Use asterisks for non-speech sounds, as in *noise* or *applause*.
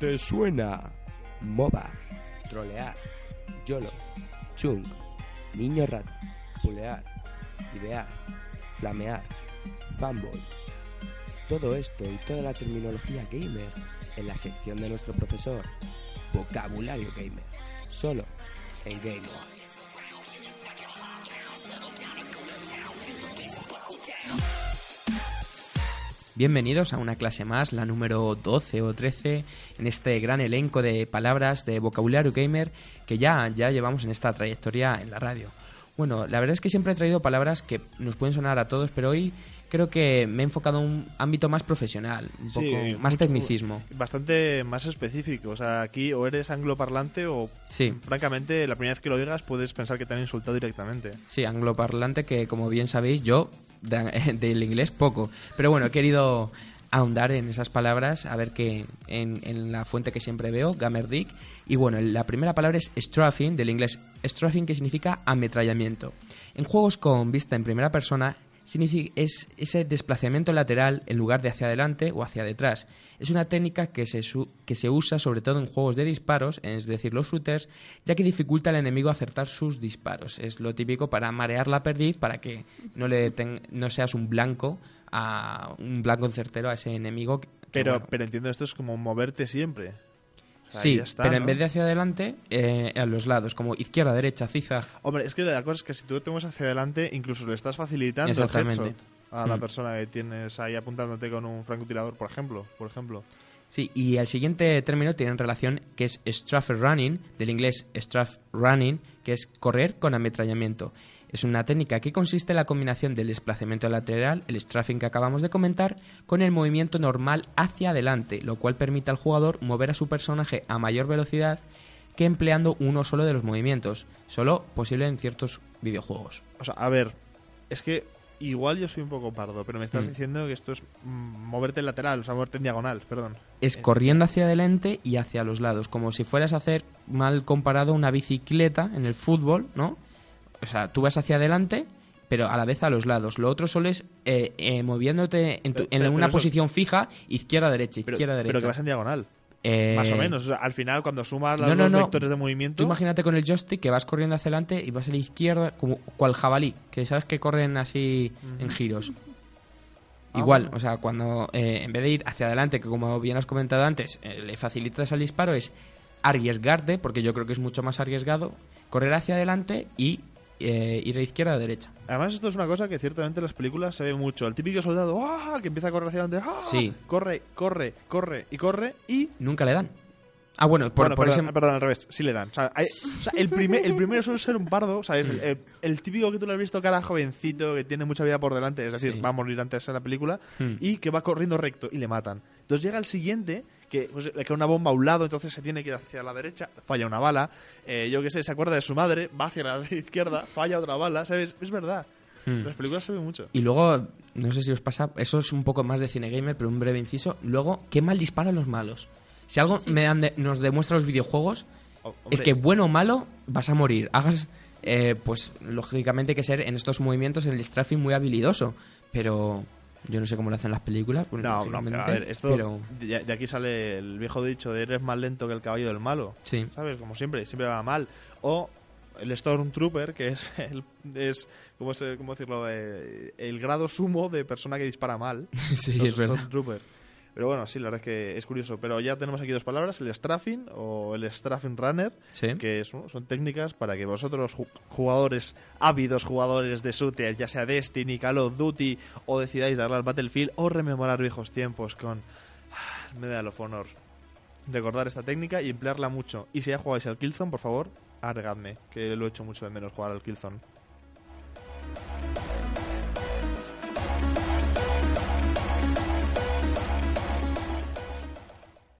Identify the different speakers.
Speaker 1: ¿Te suena? MOBA, trolear, YOLO, chunk, niño rat, pulear, tibear, flamear, fanboy. Todo esto y toda la terminología gamer en la sección de nuestro profesor, Vocabulario Gamer, solo en Game.
Speaker 2: Bienvenidos a una clase más, la número 12 o 13, en este gran elenco de palabras de vocabulario gamer que ya, ya llevamos en esta trayectoria en la radio. Bueno, la verdad es que siempre he traído palabras que nos pueden sonar a todos, pero hoy creo que me he enfocado a un ámbito más profesional, un poco más
Speaker 3: mucho-
Speaker 2: tecnicismo.
Speaker 3: Bastante más específico. O sea, aquí o eres angloparlante o,
Speaker 2: Sí.
Speaker 3: francamente, la primera vez que lo oigas puedes pensar que te han insultado directamente.
Speaker 2: Sí, angloparlante que como bien sabéis yo de- *laughs* del inglés poco. Pero bueno, he querido ahondar en esas palabras, a ver que en, la fuente que siempre veo, Gamerdick. Y bueno, la primera palabra es strafing, del inglés strafing, que significa ametrallamiento. En juegos con vista en primera persona, es ese desplazamiento lateral en lugar de hacia adelante o hacia detrás. Es una técnica que se, su- que se usa sobre todo en juegos de disparos, es decir, los shooters, ya que dificulta al enemigo acertar sus disparos. Es lo típico para marear la perdiz, para que no, le no seas un blanco a un blanco certero a ese enemigo. que,
Speaker 3: Pero,
Speaker 2: bueno,
Speaker 3: pero entiendo, esto es como moverte siempre.
Speaker 2: Sí,
Speaker 3: está,
Speaker 2: pero en vez de hacia adelante, eh, a los lados, como izquierda, derecha, zigzag.
Speaker 3: Hombre, es que la cosa es que si tú te mueves hacia adelante, incluso le estás facilitando el headshot a la
Speaker 2: Mm.
Speaker 3: persona que tienes ahí apuntándote con un francotirador, por ejemplo. Por ejemplo.
Speaker 2: Sí, y el siguiente término tiene relación que es strafe running, del inglés strafe running, que es correr con ametrallamiento. Es una técnica que consiste en la combinación del desplazamiento lateral, el strafing que acabamos de comentar, con el movimiento normal hacia adelante, lo cual permite al jugador mover a su personaje a mayor velocidad que empleando uno solo de los movimientos, solo posible en ciertos videojuegos.
Speaker 3: O sea, a ver, es que igual yo soy un poco pardo, pero me estás
Speaker 2: Mm.
Speaker 3: diciendo que esto es mm, moverte en lateral, o sea, moverte en diagonal, perdón.
Speaker 2: es
Speaker 3: Eh,
Speaker 2: corriendo hacia adelante y hacia los lados, como si fueras a hacer mal comparado una bicicleta en el fútbol, ¿no? O sea, tú vas hacia adelante, pero a la vez a los lados. Lo otro solo es eh, eh, moviéndote en, tu-
Speaker 3: Pero-
Speaker 2: en
Speaker 3: pero-
Speaker 2: una
Speaker 3: pero eso-
Speaker 2: posición fija, izquierda derecha,
Speaker 3: Pero,
Speaker 2: izquierda
Speaker 3: pero
Speaker 2: derecha.
Speaker 3: que vas en diagonal,
Speaker 2: Eh,
Speaker 3: más o menos. O sea, al final, cuando sumas los
Speaker 2: no, no,
Speaker 3: dos
Speaker 2: no.
Speaker 3: vectores de movimiento...
Speaker 2: Tú imagínate con el joystick que vas corriendo hacia adelante y vas a la izquierda, como cual jabalí, que sabes que corren así en giros.
Speaker 3: Ah,
Speaker 2: Igual,
Speaker 3: bueno.
Speaker 2: o sea, cuando eh, en vez de ir hacia adelante, que como bien has comentado antes, eh, le facilitas el disparo, es arriesgarte, porque yo creo que es mucho más arriesgado, correr hacia adelante y eh, ir de izquierda a derecha.
Speaker 3: Además, esto es una cosa que ciertamente en las películas se ve mucho. El típico soldado ¡ah! que empieza a correr hacia adelante, ¡ah!
Speaker 2: Sí.
Speaker 3: corre, corre, corre y corre y...
Speaker 2: Nunca le dan. Ah, bueno, por,
Speaker 3: bueno,
Speaker 2: por
Speaker 3: perdón,
Speaker 2: ese-
Speaker 3: perdón, al revés, sí le dan. O sea, hay- o sea, el, primer, el primero suele ser un pardo, ¿sabes? El, el- el típico que tú lo has visto cara jovencito, que tiene mucha vida por delante, es decir,
Speaker 2: Sí.
Speaker 3: va a morir antes en la película,
Speaker 2: Hmm.
Speaker 3: y que va corriendo recto y le matan. Entonces llega el siguiente, que pues, le cae una bomba a un lado, entonces se tiene que ir hacia la derecha, falla una bala. Eh, yo qué sé, se acuerda de su madre, va hacia la *laughs* izquierda, falla otra bala, ¿sabes? Es verdad.
Speaker 2: Hmm.
Speaker 3: En las películas se ve mucho.
Speaker 2: Y luego, no sé si os pasa, eso es un poco más de cine gamer, pero un breve inciso. Luego, qué mal disparan los malos. Si algo me dan de- nos demuestra los videojuegos,
Speaker 3: O-
Speaker 2: es que bueno o malo vas a morir. Hagas, eh, pues lógicamente hay que ser en estos movimientos el strafing muy habilidoso, pero yo no sé cómo lo hacen las películas.
Speaker 3: No, no, pero a ver, esto.
Speaker 2: pero-
Speaker 3: De, de aquí sale el viejo dicho de eres más lento que el caballo del malo.
Speaker 2: Sí.
Speaker 3: ¿Sabes? Como siempre, siempre va mal. O el Stormtrooper, que es, *laughs* el, es ¿cómo, se, cómo decirlo? Eh, el grado sumo de persona que dispara mal. *laughs*
Speaker 2: Sí,
Speaker 3: Los
Speaker 2: es verdad.
Speaker 3: Stormtrooper. Pero bueno, sí, la verdad es que es curioso. Pero ya tenemos aquí dos palabras, el strafing o el strafing runner,
Speaker 2: Sí.
Speaker 3: que es- son técnicas para que vosotros, ju- jugadores, ávidos jugadores de shooter, ya sea Destiny, Call of Duty, o decidáis darle al Battlefield o rememorar viejos tiempos con ah, Medal of Honor. Recordar esta técnica y emplearla mucho. Y si ya jugáis al Killzone, por favor, agregadme, que lo he hecho mucho de menos jugar al Killzone.